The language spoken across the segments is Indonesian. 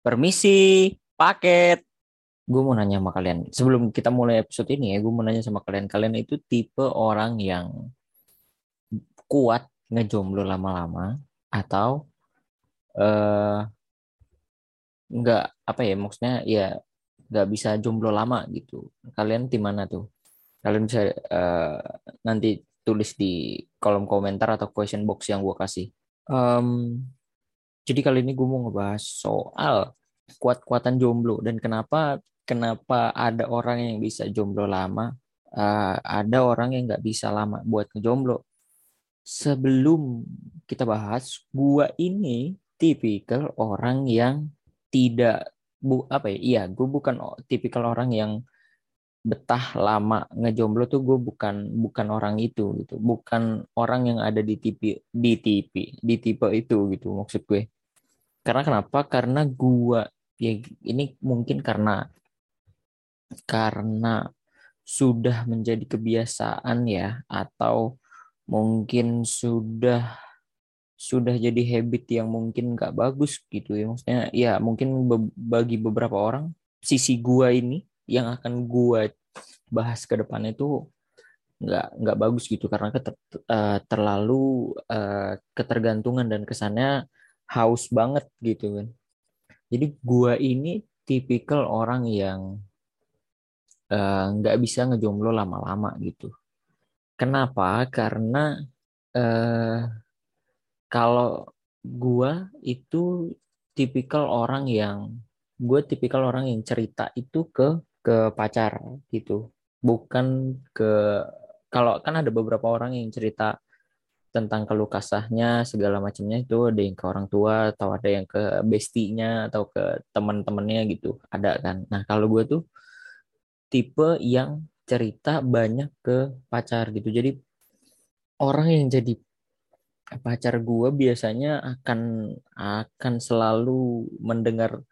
Permisi, paket. Gue mau nanya sama kalian. Sebelum kita mulai episode ini ya, gue mau nanya sama kalian. Kalian itu tipe orang yang kuat ngejomblo lama-lama atau eh nggak apa ya maksudnya ya nggak bisa jomblo lama gitu. Kalian di mana tuh? Kalian bisa eh, nanti tulis di kolom komentar atau question box yang gue kasih. Em, jadi kali ini gue mau ngebahas soal kuat-kuatan jomblo dan kenapa kenapa ada orang yang bisa jomblo lama, eh, ada orang yang nggak bisa lama buat ngejomblo. Sebelum kita bahas, gua ini tipikal orang yang tidak bu apa ya? Iya, gue bukan tipikal orang yang betah lama ngejomblo tuh gue bukan bukan orang itu gitu bukan orang yang ada di tipe di tipe di tipe itu gitu maksud gue karena kenapa? Karena gua ya ini mungkin karena karena sudah menjadi kebiasaan ya atau mungkin sudah sudah jadi habit yang mungkin nggak bagus gitu ya. Maksudnya ya mungkin be- bagi beberapa orang sisi gua ini yang akan gua bahas ke depan itu nggak nggak bagus gitu. Karena keter- eh, terlalu eh, ketergantungan dan kesannya haus banget gitu kan. Jadi gua ini tipikal orang yang eh, nggak bisa ngejomblo lama-lama gitu. Kenapa? Karena eh, kalau gua itu tipikal orang yang gue tipikal orang yang cerita itu ke ke pacar gitu. Bukan ke kalau kan ada beberapa orang yang cerita tentang keluh kesahnya segala macamnya itu ada yang ke orang tua atau ada yang ke bestinya atau ke teman-temannya gitu ada kan. Nah kalau gue tuh tipe yang cerita banyak ke pacar gitu. Jadi orang yang jadi pacar gue biasanya akan akan selalu mendengar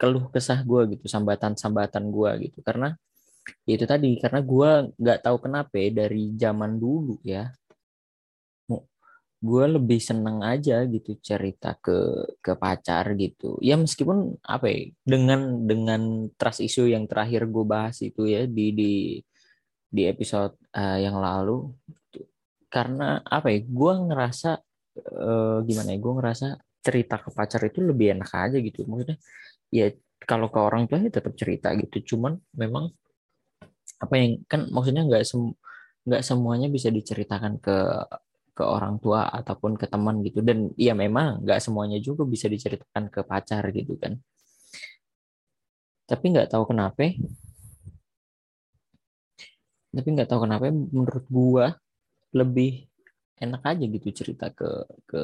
keluh kesah gue gitu sambatan-sambatan gue gitu. Karena ya itu tadi karena gue nggak tahu kenapa ya, dari zaman dulu ya gue lebih seneng aja gitu cerita ke ke pacar gitu. Ya meskipun apa ya dengan dengan trust issue yang terakhir gue bahas itu ya di di di episode eh, yang lalu karena apa ya gue ngerasa eh, gimana ya gue ngerasa cerita ke pacar itu lebih enak aja gitu. Maksudnya ya kalau ke orang tua ya tetap cerita gitu. Cuman memang apa yang kan maksudnya nggak sem nggak semuanya bisa diceritakan ke ke orang tua ataupun ke teman gitu. Dan ya memang nggak semuanya juga bisa diceritakan ke pacar gitu kan. Tapi nggak tahu kenapa. Tapi nggak tahu kenapa menurut gua lebih enak aja gitu cerita ke ke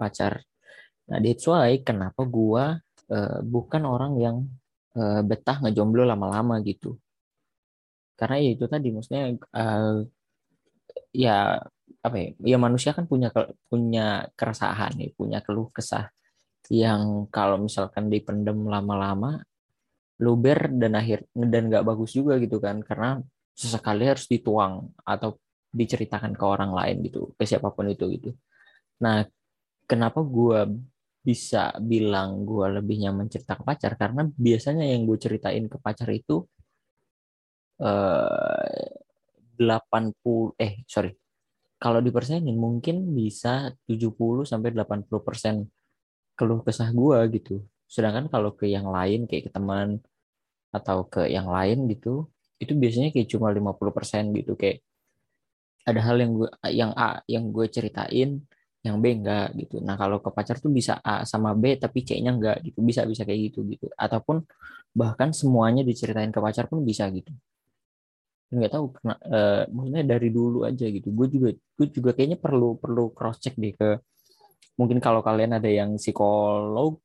pacar. Nah that's why kenapa gua eh, bukan orang yang eh, betah ngejomblo lama-lama gitu. Karena ya itu tadi maksudnya eh, ya apa ya ya manusia kan punya punya keresahan ya punya keluh kesah yang kalau misalkan dipendem lama-lama luber dan akhir dan nggak bagus juga gitu kan karena sesekali harus dituang atau diceritakan ke orang lain gitu ke siapa pun itu gitu. Nah kenapa gua bisa bilang gua lebih nyaman cerita ke pacar? Karena biasanya yang gue ceritain ke pacar itu eh 80 eh sorry kalau dipersenin mungkin bisa 70 sampai 80 persen keluh kesah gua gitu. Sedangkan kalau ke yang lain kayak ke teman atau ke yang lain gitu itu biasanya kayak cuma 50 persen gitu. Kayak ada hal yang gue yang A yang gue ceritain yang B enggak gitu. Nah kalau ke pacar tuh bisa A sama B tapi C-nya enggak gitu. Bisa bisa kayak gitu gitu. Ataupun bahkan semuanya diceritain ke pacar pun bisa gitu nggak tahu kena, eh, maksudnya dari dulu aja gitu. Gue juga gue juga kayaknya perlu perlu cross check deh ke mungkin kalau kalian ada yang psikolog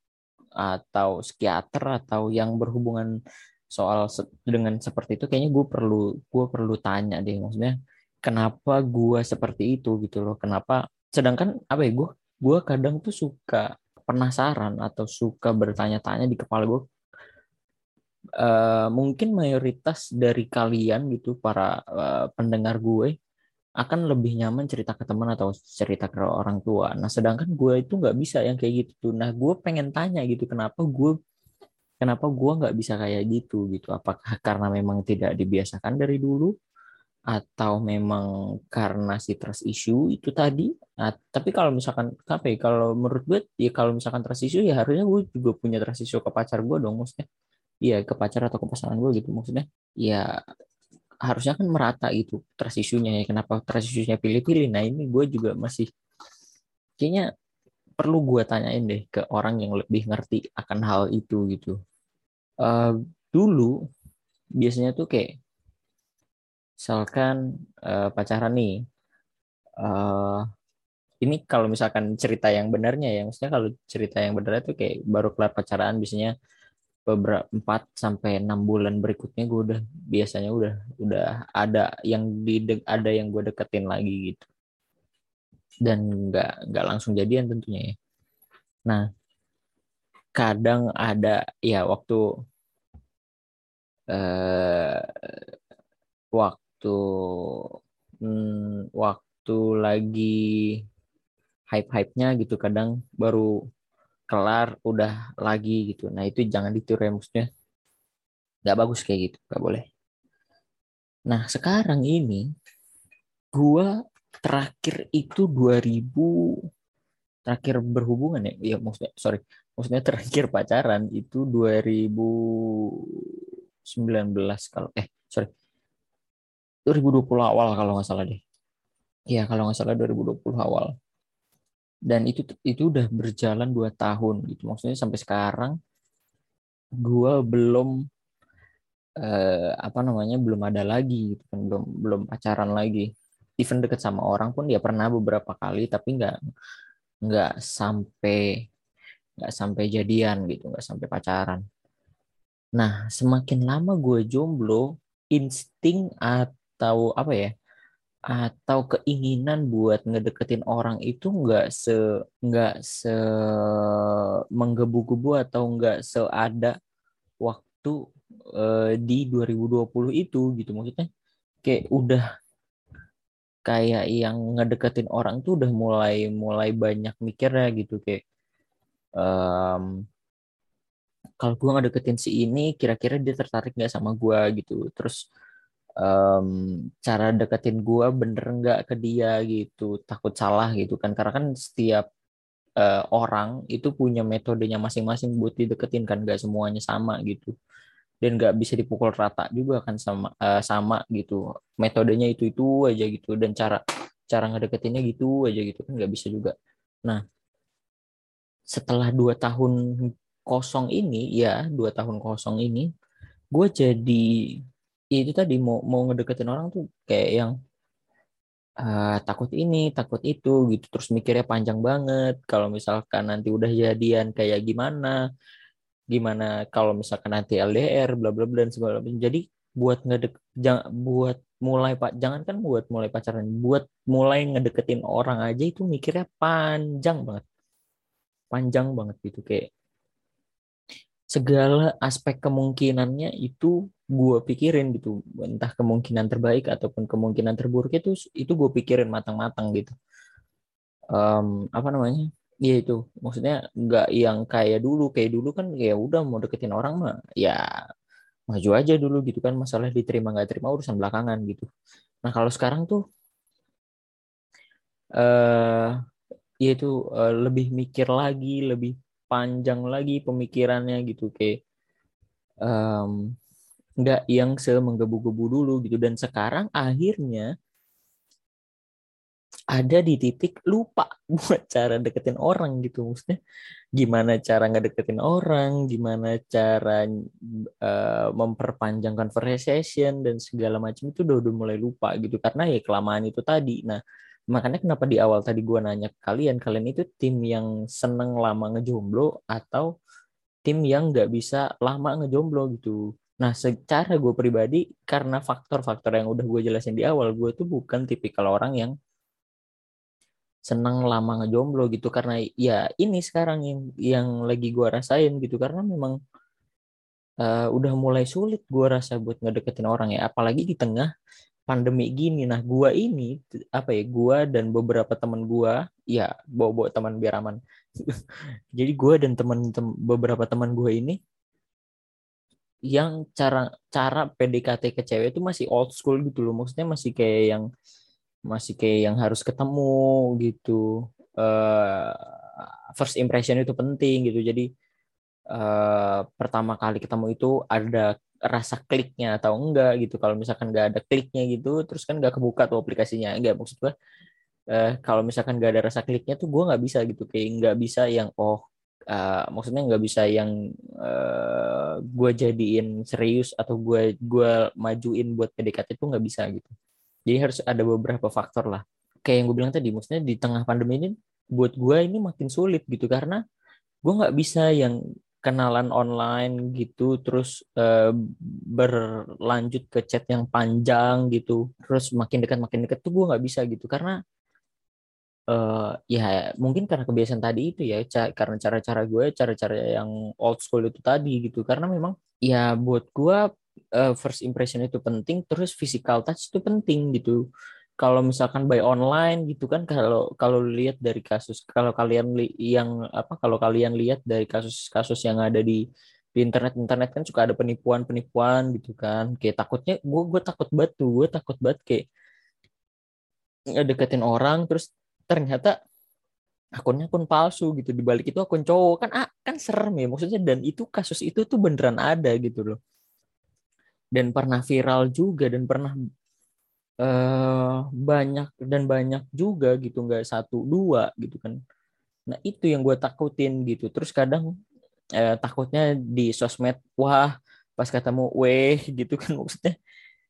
atau psikiater atau yang berhubungan soal se- dengan seperti itu kayaknya gue perlu gue perlu tanya deh. Maksudnya kenapa gue seperti itu gitu loh? Kenapa sedangkan apa ya gue gue kadang tuh suka penasaran atau suka bertanya-tanya di kepala gue Eh, mungkin mayoritas dari kalian gitu para eh, pendengar gue akan lebih nyaman cerita ke teman atau cerita ke orang tua. Nah, sedangkan gue itu nggak bisa yang kayak gitu. Nah, gue pengen tanya gitu, kenapa gue kenapa gue nggak bisa kayak gitu gitu? Apakah karena memang tidak dibiasakan dari dulu, atau memang karena si trust issue itu tadi? Nah, tapi kalau misalkan apa? Kalau menurut gue, ya kalau misalkan trust issue ya harusnya gue juga punya trust issue ke pacar gue dong, maksudnya. Iya, ke pacar atau ke pasangan gue gitu maksudnya. Ya harusnya kan merata itu trust issue-nya ya. Kenapa trust issue-nya pilih-pilih? Nah ini gue juga masih kayaknya perlu gue tanyain deh ke orang yang lebih ngerti akan hal itu gitu. Uh, dulu biasanya tuh kayak misalkan uh, pacaran nih, uh, ini kalau misalkan cerita yang benarnya ya, maksudnya kalau cerita yang benar itu kayak baru kelar pacaran biasanya beberapa 4 sampai enam bulan berikutnya gue udah biasanya udah udah ada yang di ada yang gue deketin lagi gitu. Dan nggak nggak langsung jadian tentunya ya. Nah kadang ada ya waktu eh, waktu hmm, waktu lagi hype-hype-nya gitu kadang baru kelar udah lagi gitu. Nah itu jangan ditiru ya maksudnya nggak bagus kayak gitu nggak boleh. Nah sekarang ini gua terakhir itu 2000 terakhir berhubungan ya? Iya maksudnya sorry. Maksudnya terakhir pacaran itu 2019 kalau eh sorry. 2020 awal kalau nggak salah deh. Iya kalau nggak salah 2020 awal dan itu itu udah berjalan dua tahun gitu. Maksudnya sampai sekarang gue belum eh, apa namanya belum ada lagi gitu kan. Belum belum pacaran lagi. Even deket sama orang pun dia pernah beberapa kali tapi nggak nggak sampai nggak sampai jadian gitu nggak sampai pacaran. Nah semakin lama gue jomblo insting atau apa ya atau keinginan buat ngedeketin orang itu nggak se nggak se menggebu-gebu atau nggak seada waktu uh, di 2020 itu gitu. Maksudnya kayak udah kayak yang ngedeketin orang tuh udah mulai mulai banyak mikirnya gitu. Kayak um, kalau gue ngedeketin si ini kira-kira dia tertarik nggak sama gue gitu. Terus um, cara deketin gue bener nggak ke dia gitu takut salah gitu kan. Karena kan setiap uh, orang itu punya metodenya masing-masing buat dideketin kan. Nggak semuanya sama gitu. Dan nggak bisa dipukul rata juga kan sama uh, sama gitu. Metodenya itu itu aja gitu. Dan cara cara ngedeketinnya gitu aja gitu kan. Nggak bisa juga. Nah setelah dua tahun kosong ini ya dua tahun kosong ini gue jadi itu tadi mau mau ngedeketin orang tuh kayak yang uh, takut ini takut itu gitu. Terus mikirnya panjang banget. Kalau misalkan nanti udah jadian kayak gimana? Gimana kalau misalkan nanti LDR bla bla bla dan segala macam. Jadi buat ngedek jangan buat mulai pak jangan kan buat mulai pacaran buat mulai ngedeketin orang aja itu mikirnya panjang banget. Panjang banget gitu kayak segala aspek kemungkinannya itu gue pikirin gitu entah kemungkinan terbaik ataupun kemungkinan terburuk itu itu gue pikirin matang-matang gitu. Um, apa namanya? Ya itu maksudnya nggak yang kayak dulu. Kayak dulu kan ya udah mau deketin orang mah ya maju aja dulu gitu kan. Masalah diterima nggak terima urusan belakangan gitu. Nah kalau sekarang tuh eh uh, ya itu uh, lebih mikir lagi lebih panjang lagi pemikirannya gitu. Kayak um, nggak yang semenggebu-gebu dulu gitu. Dan sekarang akhirnya ada di titik lupa buat cara deketin orang gitu. Maksudnya gimana cara nggak deketin orang gimana cara uh, memperpanjang conversation dan segala macam itu udah udah mulai lupa gitu. Karena ya kelamaan itu tadi. Nah makanya kenapa di awal tadi gue nanya ke kalian kalian itu tim yang seneng lama ngejomblo atau tim yang nggak bisa lama ngejomblo gitu nah secara gue pribadi karena faktor-faktor yang udah gue jelasin di awal gue tuh bukan tipikal orang yang seneng lama ngejomblo gitu karena ya ini sekarang yang yang lagi gue rasain gitu karena memang uh, udah mulai sulit gue rasa buat ngedeketin orang ya apalagi di tengah pandemi gini. Nah, gua ini apa ya? Gua dan beberapa teman gua, ya bawa-bawa teman biar aman. Jadi gua dan teman tem, beberapa teman gua ini yang cara cara PDKT ke cewek itu masih old school gitu loh. Maksudnya masih kayak yang masih kayak yang harus ketemu gitu. Uh, first impression itu penting gitu. Jadi uh, pertama kali ketemu itu ada rasa kliknya atau enggak gitu kalau misalkan nggak ada kliknya gitu terus kan nggak kebuka tuh aplikasinya enggak maksud gue uh, kalau misalkan nggak ada rasa kliknya tuh gue nggak bisa gitu kayak nggak bisa yang oh uh, maksudnya nggak bisa yang gue jadiin serius atau gue gue majuin buat PDKT itu nggak bisa gitu. Jadi harus ada beberapa faktor lah. Kayak yang gue bilang tadi maksudnya di tengah pandemi ini buat gue ini makin sulit gitu. Karena gue nggak bisa yang kenalan online gitu terus uh, berlanjut ke chat yang panjang gitu terus makin dekat makin dekat tuh gue nggak bisa gitu. Karena uh, ya mungkin karena kebiasaan tadi itu ya ca karena cara-cara gue cara-cara yang old school itu tadi gitu. Karena memang ya buat gue uh, first impression itu penting terus physical touch itu penting gitu. Kalau misalkan by online gitu kan kalau kalau lihat dari kasus kalau kalian li, yang apa kalau kalian lihat dari kasus-kasus yang ada di di internet internet kan suka ada penipuan penipuan gitu kan. Kayak takutnya gue gue takut tuh gue takut banget kayak deketin orang terus ternyata akunnya akun palsu gitu. Dibalik itu akun cowok. Kan ah, kan serem ya. Maksudnya dan itu kasus itu tuh beneran ada gitu loh. Dan pernah viral juga dan pernah uh, banyak dan banyak juga gitu. Nggak satu dua gitu kan. Nah itu yang gue takutin gitu. Terus kadang uh, takutnya di sosmed wah pas ketemu weh gitu kan. Maksudnya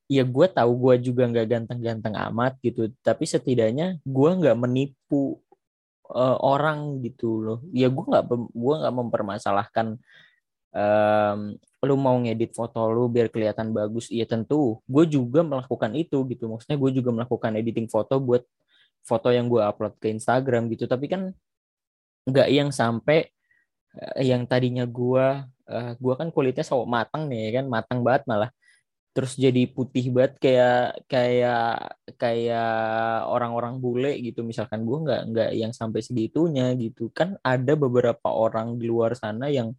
ya gue tahu gue juga nggak ganteng-ganteng amat gitu tapi setidaknya gue nggak menipu uh, orang gitu loh. Ya gue nggak gue nggak mempermasalahkan um, lu mau ngedit foto lu biar kelihatan bagus iya tentu gue juga melakukan itu gitu. Maksudnya gue juga melakukan editing foto buat foto yang gue upload ke Instagram gitu. Tapi kan nggak yang sampai uh, yang tadinya gue uh, gue kan kulitnya so matang nih kan? Matang banget malah terus jadi putih banget kayak kayak kayak orang-orang bule gitu. Misalkan gue nggak nggak yang sampai segitunya gitu. Kan ada beberapa orang di luar sana yang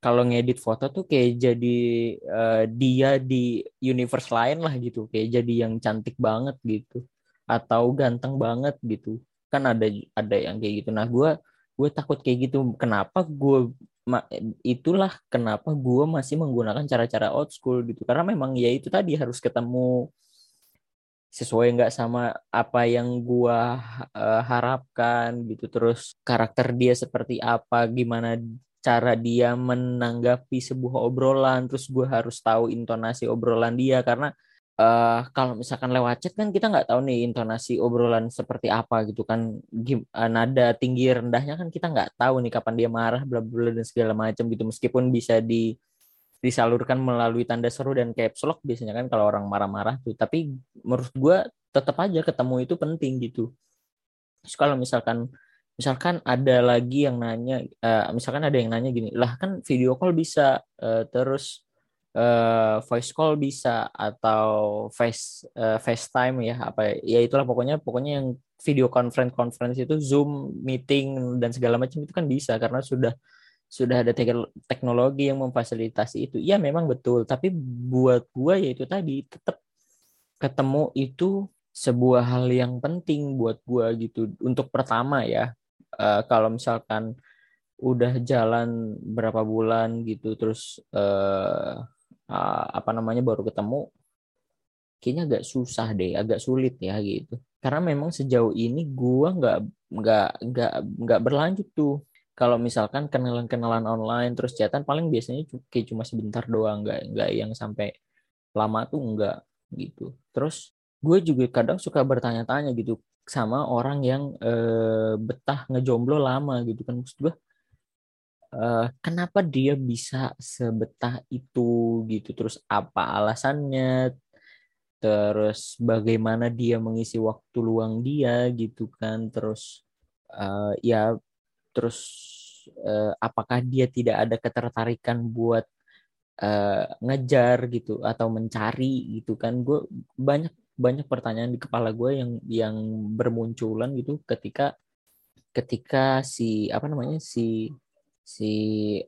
kalau ngedit foto tuh kayak jadi uh, dia di universe lain lah gitu. Kayak jadi yang cantik banget gitu. Atau ganteng banget gitu. Kan ada ada yang kayak gitu. Nah gue gue takut kayak gitu. Kenapa gue itulah kenapa gue masih menggunakan cara-cara old school gitu. Karena memang ya itu tadi harus ketemu sesuai nggak sama apa yang gue uh, harapkan gitu. Terus karakter dia seperti apa gimana cara dia menanggapi sebuah obrolan. Terus gue harus tahu intonasi obrolan dia. Karena uh, kalau misalkan lewat chat kan kita nggak tahu nih intonasi obrolan seperti apa gitu kan. Uh, nada tinggi rendahnya kan kita nggak tahu nih kapan dia marah bla bla dan segala macam gitu. Meskipun bisa di disalurkan melalui tanda seru dan caps lock biasanya kan kalau orang marah-marah tuh. Tapi menurut gue tetap aja ketemu itu penting gitu. Terus kalau misalkan misalkan ada lagi yang nanya uh, misalkan ada yang nanya gini lah kan video call bisa uh, terus uh, voice call bisa atau face uh, FaceTime ya apa ya itulah pokoknya pokoknya yang video conference conference itu Zoom meeting dan segala macam itu kan bisa karena sudah sudah ada teknologi yang memfasilitasi itu. Iya memang betul, tapi buat gua ya itu tadi tetap ketemu itu sebuah hal yang penting buat gua gitu. Untuk pertama ya, uh, kalau misalkan udah jalan berapa bulan gitu terus uh, uh, apa namanya baru ketemu kayaknya agak susah deh agak sulit ya gitu. Karena memang sejauh ini gua nggak nggak nggak nggak berlanjut tuh. Kalau misalkan kenalan-kenalan online terus chatan paling biasanya kayak cuma sebentar doang nggak nggak yang sampai lama tuh enggak gitu. Terus gue juga kadang suka bertanya-tanya gitu sama orang yang uh, betah ngejomblo lama gitu kan. Maksud gue uh, kenapa dia bisa sebetah itu gitu? Terus apa alasannya? Terus bagaimana dia mengisi waktu luang dia gitu kan? Terus uh, ya terus uh, apakah dia tidak ada ketertarikan buat uh, ngejar gitu atau mencari gitu kan? Gue banyak banyak pertanyaan di kepala gue yang yang bermunculan gitu ketika ketika si apa namanya si si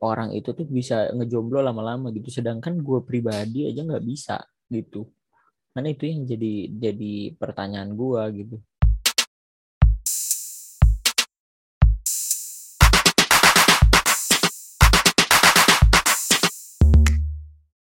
orang itu tuh bisa ngejomblo lama-lama gitu. Sedangkan gue pribadi aja nggak bisa gitu. Karena itu yang jadi jadi pertanyaan gue gitu